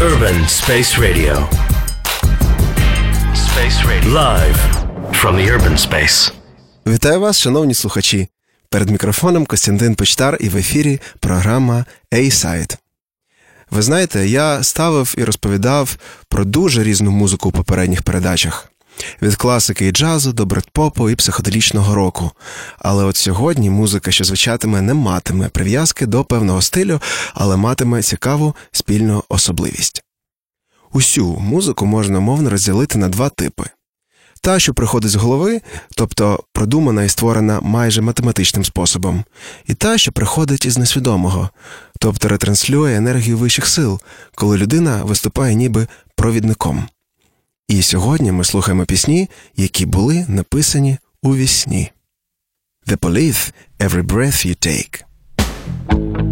Urban Space Radio. Space Radio. Live from the urban space. Вітаю вас, шановні слухачі. Перед мікрофоном Костянтин Почтар і в ефірі програма A-Side. Ви знаєте, я ставив і розповідав про дуже різну музику у попередніх передачах. Від класики і джазу до бредпопу і психоделічного року. Але от сьогодні музика, що звучатиме, не матиме прив'язки до певного стилю, але матиме цікаву спільну особливість. Усю музику можна умовно розділити на два типи: та, що приходить з голови, тобто продумана і створена майже математичним способом, і та, що приходить із несвідомого, тобто ретранслює енергію вищих сил, коли людина виступає ніби провідником. І сьогодні ми слухаємо пісні, які були написані у вісні. The Police – Every Breath You Take.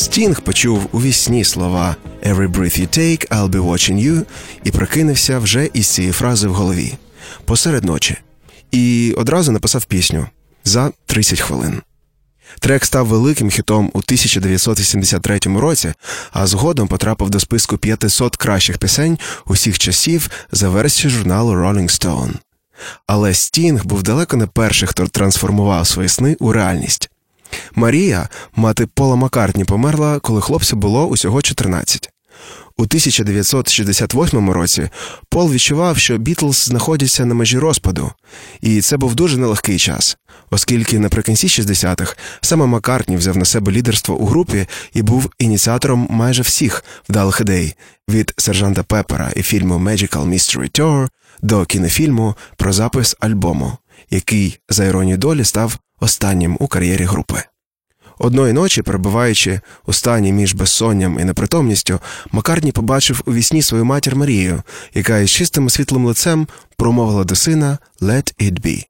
Стінг почув у вісні слова «Every breath you take, I'll be watching you» і прокинувся вже із цієї фрази в голові посеред ночі. І одразу написав пісню за 30 хвилин. Трек став великим хітом у 1983 році, а згодом потрапив до списку 500 кращих пісень усіх часів за версією журналу Rolling Stone. Але Стінг був далеко не перший, хто трансформував свої сни у реальність. Марія, мати Пола Маккартні, померла, коли хлопцю було усього 14. У 1968 році Пол відчував, що Бітлз знаходяться на межі розпаду, і це був дуже нелегкий час, оскільки наприкінці 60-х саме Маккартні взяв на себе лідерство у групі і був ініціатором майже всіх вдалих ідей від сержанта Пепера і фільму Magical Mystery Tour до кінофільму про запис альбому, який, за іронією долі, став останнім у кар'єрі групи. Одної ночі, перебуваючи у стані між безсонням і непритомністю, Макарні побачив у вісні свою матір Марію, яка із чистим світлим лицем промовила до сина «Let it be».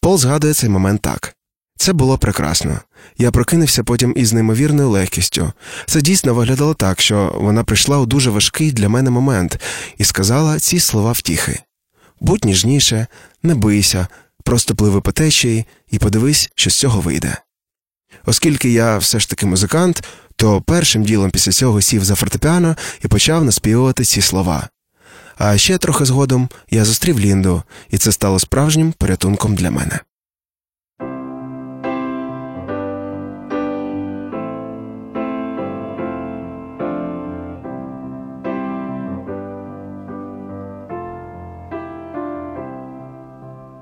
Пол згадує цей момент так. Це було прекрасно. Я прокинувся потім із неймовірною легкістю. Це дійсно виглядало так, що вона прийшла у дуже важкий для мене момент і сказала ці слова втіхи: будь ніжніше, не бийся, просто пливи по течії і подивись, що з цього вийде. Оскільки я все ж таки музикант, то першим ділом після цього сів за фортепіано і почав наспівувати ці слова. А ще трохи згодом я зустрів Лінду, і це стало справжнім порятунком для мене.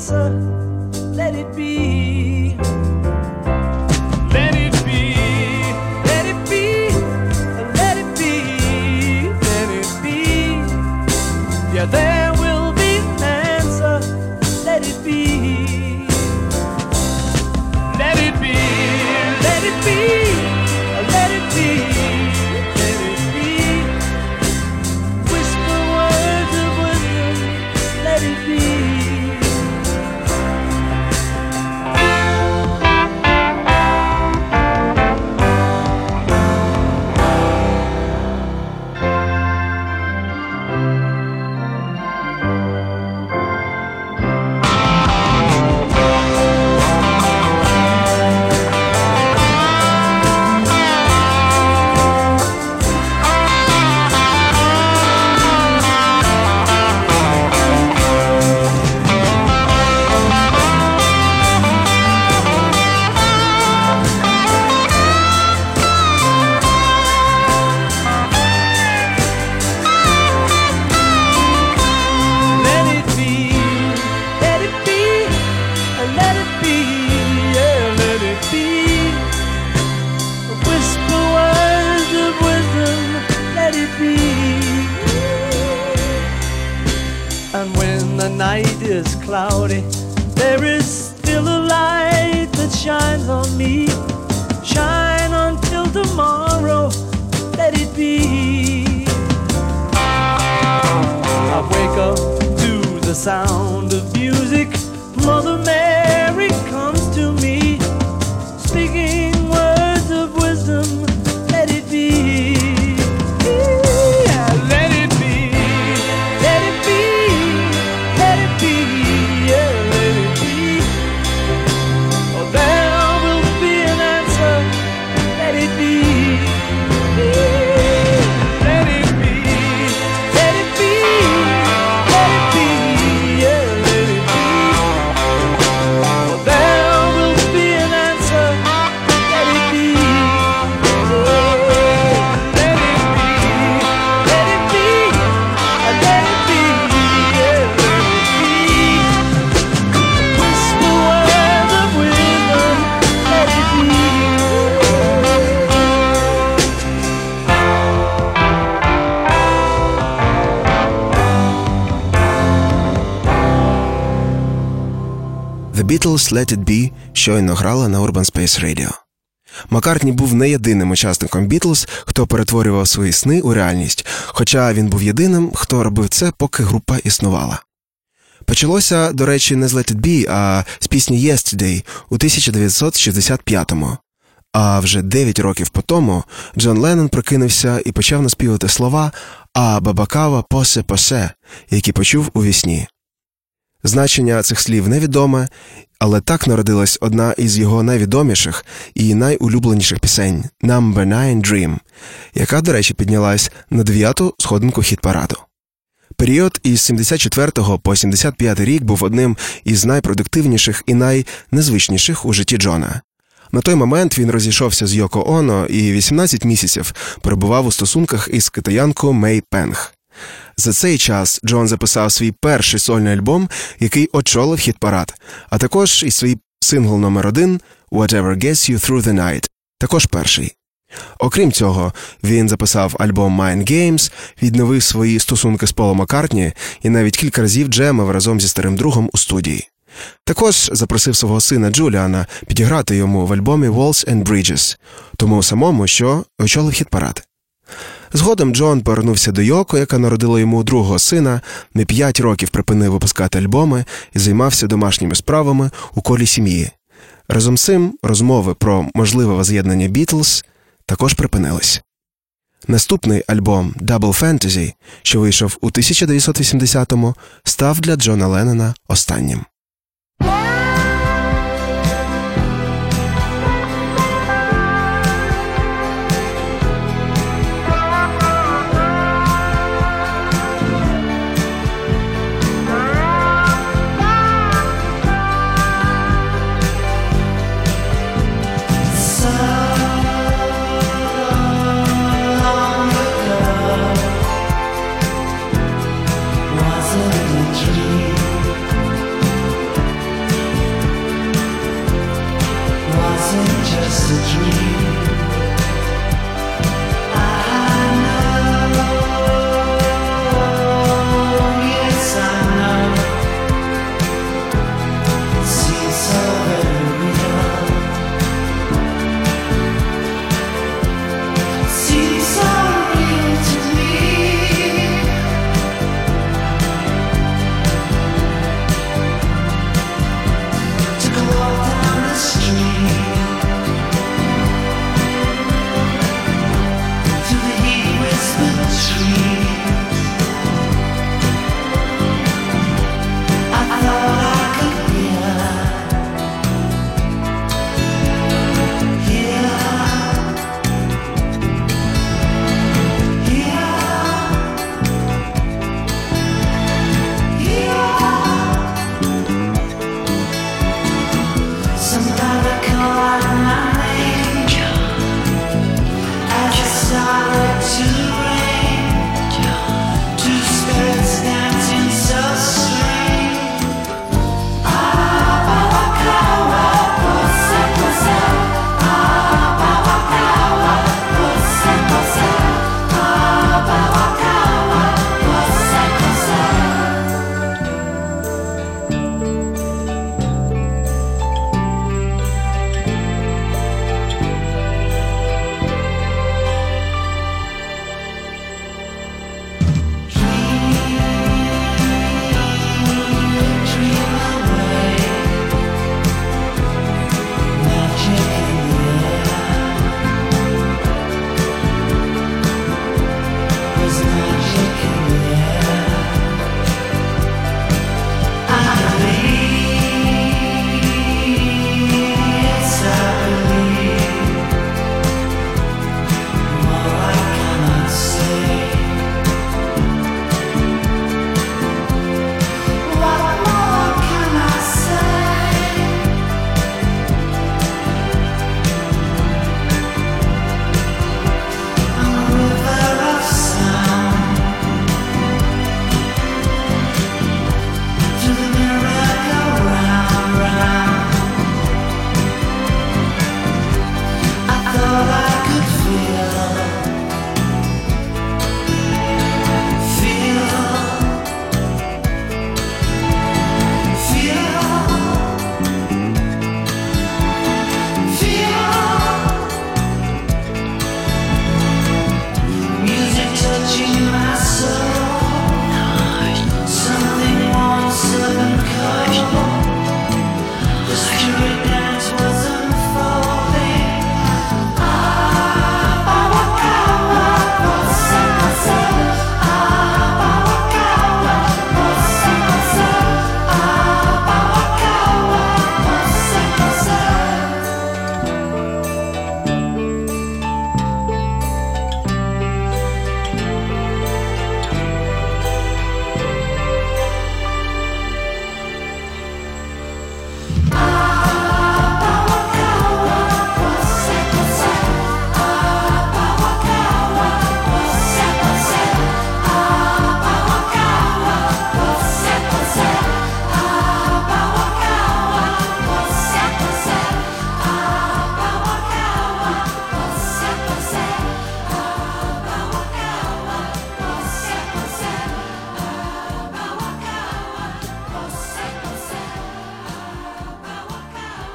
Answer, let it be. Beatles Let It Be щойно грала на Urban Space Radio. Маккартні був не єдиним учасником Бітлз, хто перетворював свої сни у реальність, хоча він був єдиним, хто робив це, поки група існувала. Почалося, до речі, не з Let It Be, а з пісні Yesterday у 1965-му. А вже 9 років по тому Джон Леннон прокинувся і почав наспівати слова А бабакава посе посе, які почув у вісні. Значення цих слів невідоме, але так народилась одна із його найвідоміших і найулюбленіших пісень «Number Nine Dream», яка, до речі, піднялась на дев'яту сходинку хіт параду. Період із 74 по 75 рік був одним із найпродуктивніших і найнезвичніших у житті Джона. На той момент він розійшовся з Йоко Оно і 18 місяців перебував у стосунках із китаянкою Мей Пенг. За цей час Джон записав свій перший сольний альбом, який очолив хіт парад, а також і свій сингл номер один «Whatever Gets You Through the Night», також перший. Окрім цього, він записав альбом Mind Games, відновив свої стосунки з Полом Маккартні і навіть кілька разів джемив разом зі старим другом у студії. Також запросив свого сина Джуліана підіграти йому в альбомі Walls and Bridges, тому самому, що очолив хіт парад. Згодом Джон повернувся до Йоко, яка народила йому другого сина, не п'ять років припинив випускати альбоми і займався домашніми справами у колі сім'ї. Разом з цим розмови про можливе воз'єднання Бітлз також припинились. Наступний альбом Double Fantasy, що вийшов у 1980-му, став для Джона Леннона останнім.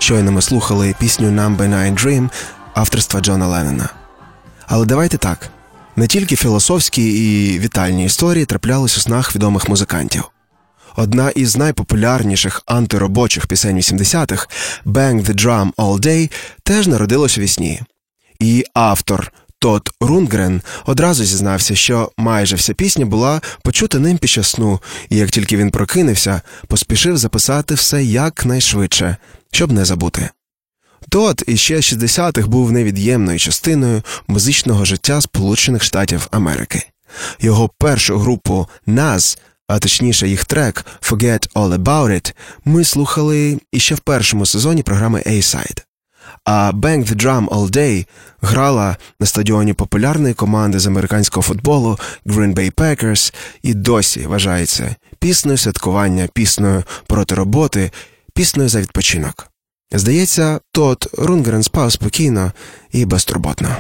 Щойно ми слухали пісню Number Nine Dream авторства Джона Леннона. Але давайте так: не тільки філософські і вітальні історії траплялись у снах відомих музикантів. Одна із найпопулярніших антиробочих пісень 80-х «Bang the Drum All Day» теж народилась у вісні. І автор Тот Рунгрен одразу зізнався, що майже вся пісня була почута ним під час сну, і як тільки він прокинувся, поспішив записати все якнайшвидше, щоб не забути. Тот іще 60-х був невід'ємною частиною музичного життя Сполучених Штатів Америки. Його першу групу Нас, а точніше їх трек Forget All About It, ми слухали іще в першому сезоні програми A-Side. А Bang the Drum All Day грала на стадіоні популярної команди з американського футболу Green Bay Packers і досі вважається піснею святкування, піснею проти роботи, піснею за відпочинок. Здається, тот Рунгрен спав спокійно і безтурботно.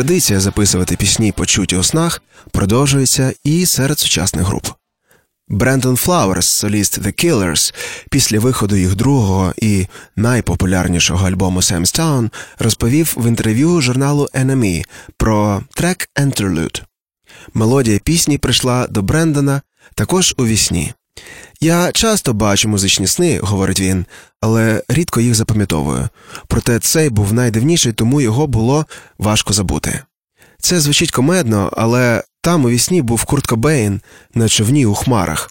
Традиція записувати пісні, почуті у снах, продовжується і серед сучасних груп. Брендон Флауерс, соліст The Killers, після виходу їх другого і найпопулярнішого альбому Sam's Town розповів в інтерв'ю журналу NME про трек Interlude. Мелодія пісні прийшла до Брендона також у вісні. Я часто бачу музичні сни, говорить він, але рідко їх запам'ятовую. Проте цей був найдивніший, тому його було важко забути. Це звучить комедно, але там у вісні був Курт Кобейн на човні у хмарах,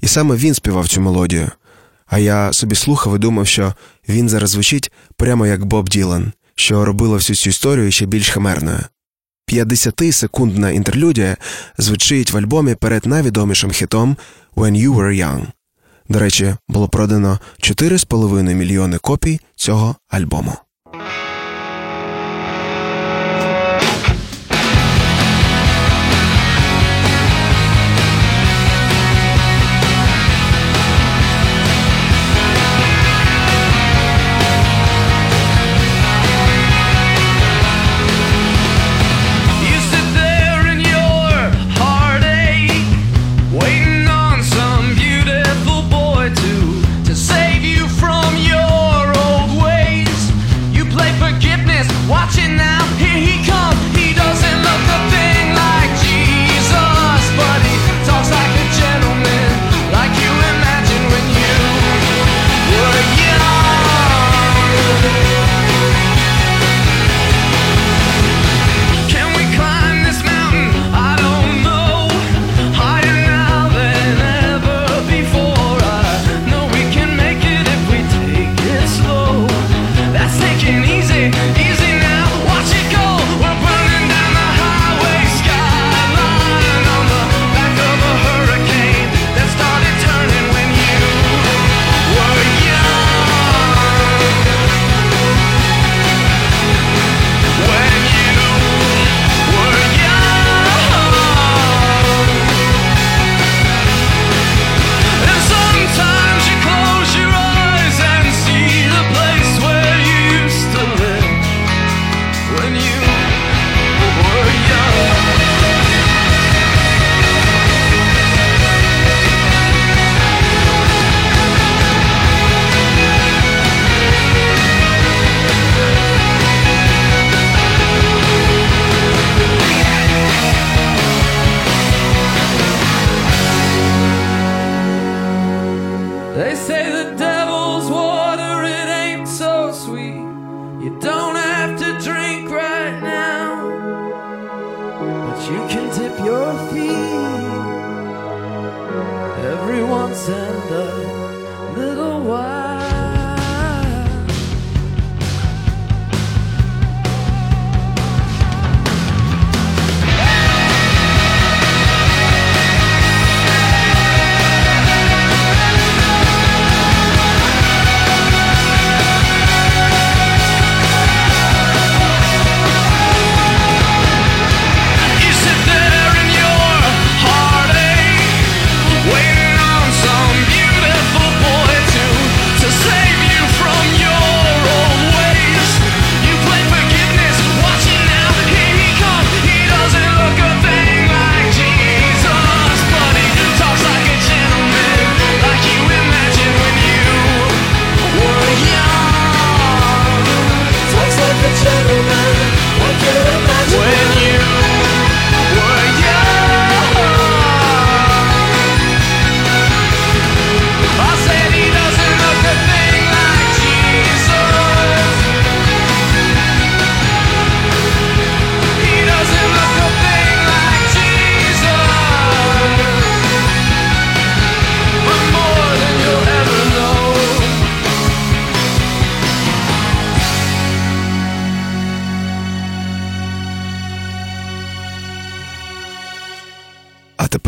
і саме він співав цю мелодію. А я собі слухав і думав, що він зараз звучить прямо як Боб Ділан, що робило всю цю історію ще більш химерною. 50-секундна інтерлюдія звучить в альбомі перед найвідомішим хітом When You Were Young. До речі, було продано 4,5 мільйони копій цього альбому. 真的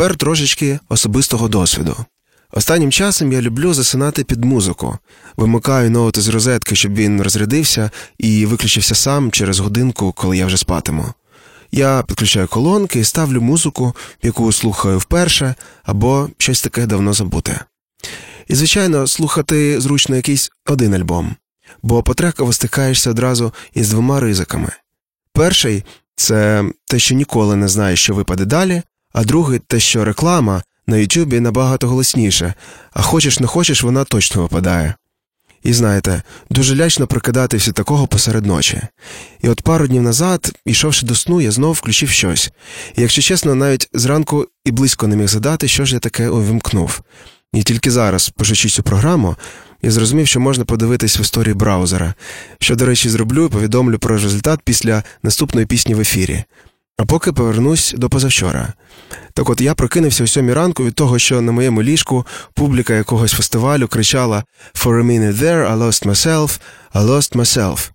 тепер трошечки особистого досвіду. Останнім часом я люблю засинати під музику, вимикаю ноути з розетки, щоб він розрядився і виключився сам через годинку, коли я вже спатиму. Я підключаю колонки і ставлю музику, яку слухаю вперше, або щось таке давно забуте. І, звичайно, слухати зручно якийсь один альбом, бо потреково стикаєшся одразу із двома ризиками. Перший це те, що ніколи не знаєш, що випаде далі, а другий те, що реклама на Ютубі набагато голосніше, а хочеш не хочеш, вона точно випадає. І знаєте, дуже лячно прокидатися такого посеред ночі. І от пару днів назад, ішовши до сну, я знову включив щось. І, якщо чесно, навіть зранку і близько не міг задати, що ж я таке увімкнув. І тільки зараз, пишучи цю програму, я зрозумів, що можна подивитись в історії браузера, що, до речі, зроблю і повідомлю про результат після наступної пісні в ефірі. А поки повернусь до позавчора. Так от я прокинувся о сьомій ранку від того, що на моєму ліжку публіка якогось фестивалю кричала For a minute there, I lost myself, I lost myself.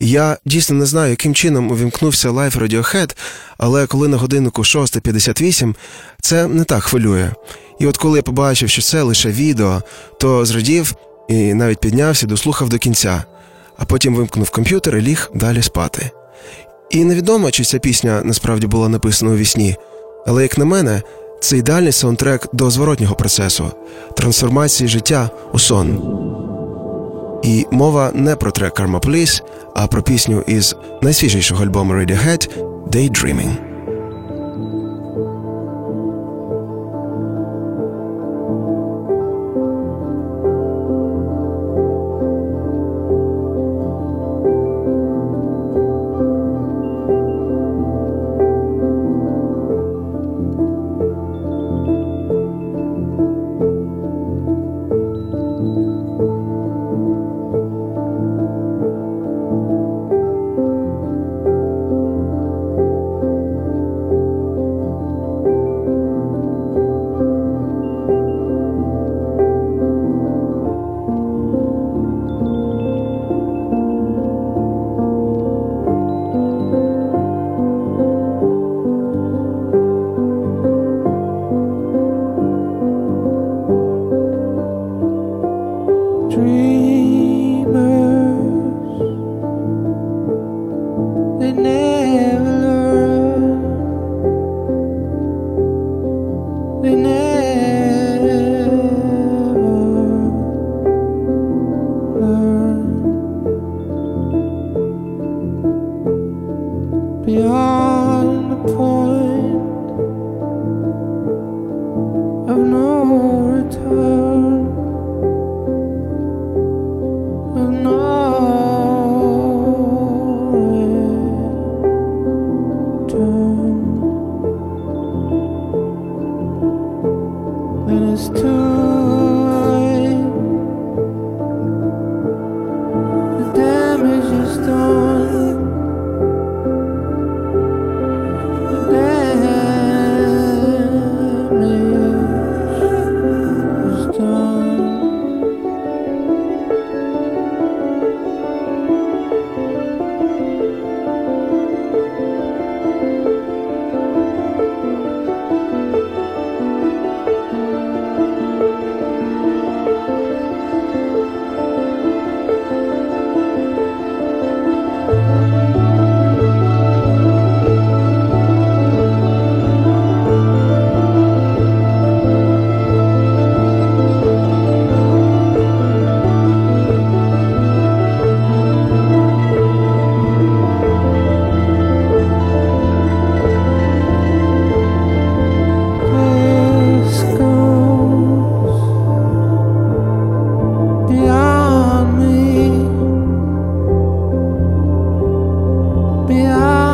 Я дійсно не знаю, яким чином увімкнувся live Radiohead, але коли на годиннику 6.58, це не так хвилює. І от коли я побачив, що це лише відео, то зрадів і навіть піднявся, дослухав до кінця, а потім вимкнув комп'ютер і ліг далі спати. І невідомо, чи ця пісня насправді була написана у вісні, але, як на мене, це ідеальний саундтрек до зворотнього процесу трансформації життя у сон. І мова не про трек Karma Police, а про пісню із найсвіжішого альбому Radiohead Daydreaming. Oh. be out.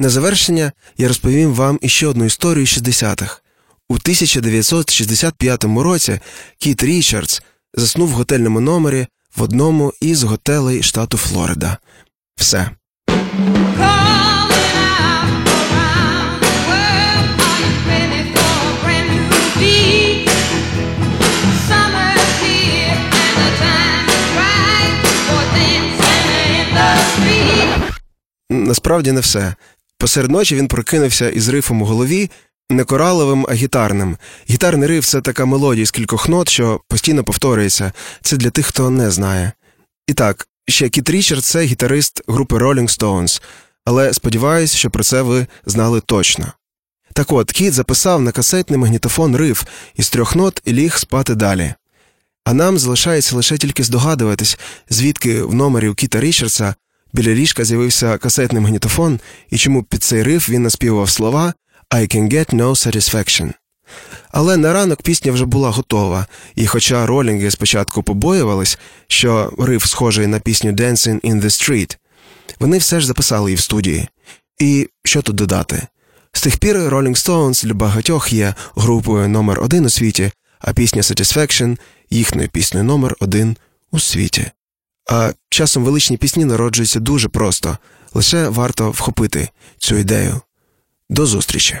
На завершення я розповім вам іще одну історію 60-х. У 1965 році Кіт Річардс заснув в готельному номері в одному із готелей штату Флорида. Все. Насправді не все. Посеред ночі він прокинувся із рифом у голові, не кораловим, а гітарним. Гітарний риф це така мелодія з кількох нот, що постійно повторюється. Це для тих, хто не знає. І так, ще Кіт Річардс це гітарист групи Rolling Stones, але сподіваюся, що про це ви знали точно. Так от, Кіт записав на касетний магнітофон риф із трьох нот і ліг спати далі. А нам залишається лише тільки здогадуватись, звідки в номері у Кіта Річардса біля ліжка з'явився касетний магнітофон, і чому під цей риф він наспівав слова I can get no satisfaction. Але на ранок пісня вже була готова, і хоча ролінги спочатку побоювались, що риф схожий на пісню Dancing in the Street, вони все ж записали її в студії. І що тут додати? З тих пір Rolling Stones для багатьох є групою номер один у світі, а пісня Satisfaction їхньою піснею номер один у світі. А часом величні пісні народжуються дуже просто, лише варто вхопити цю ідею. До зустрічі!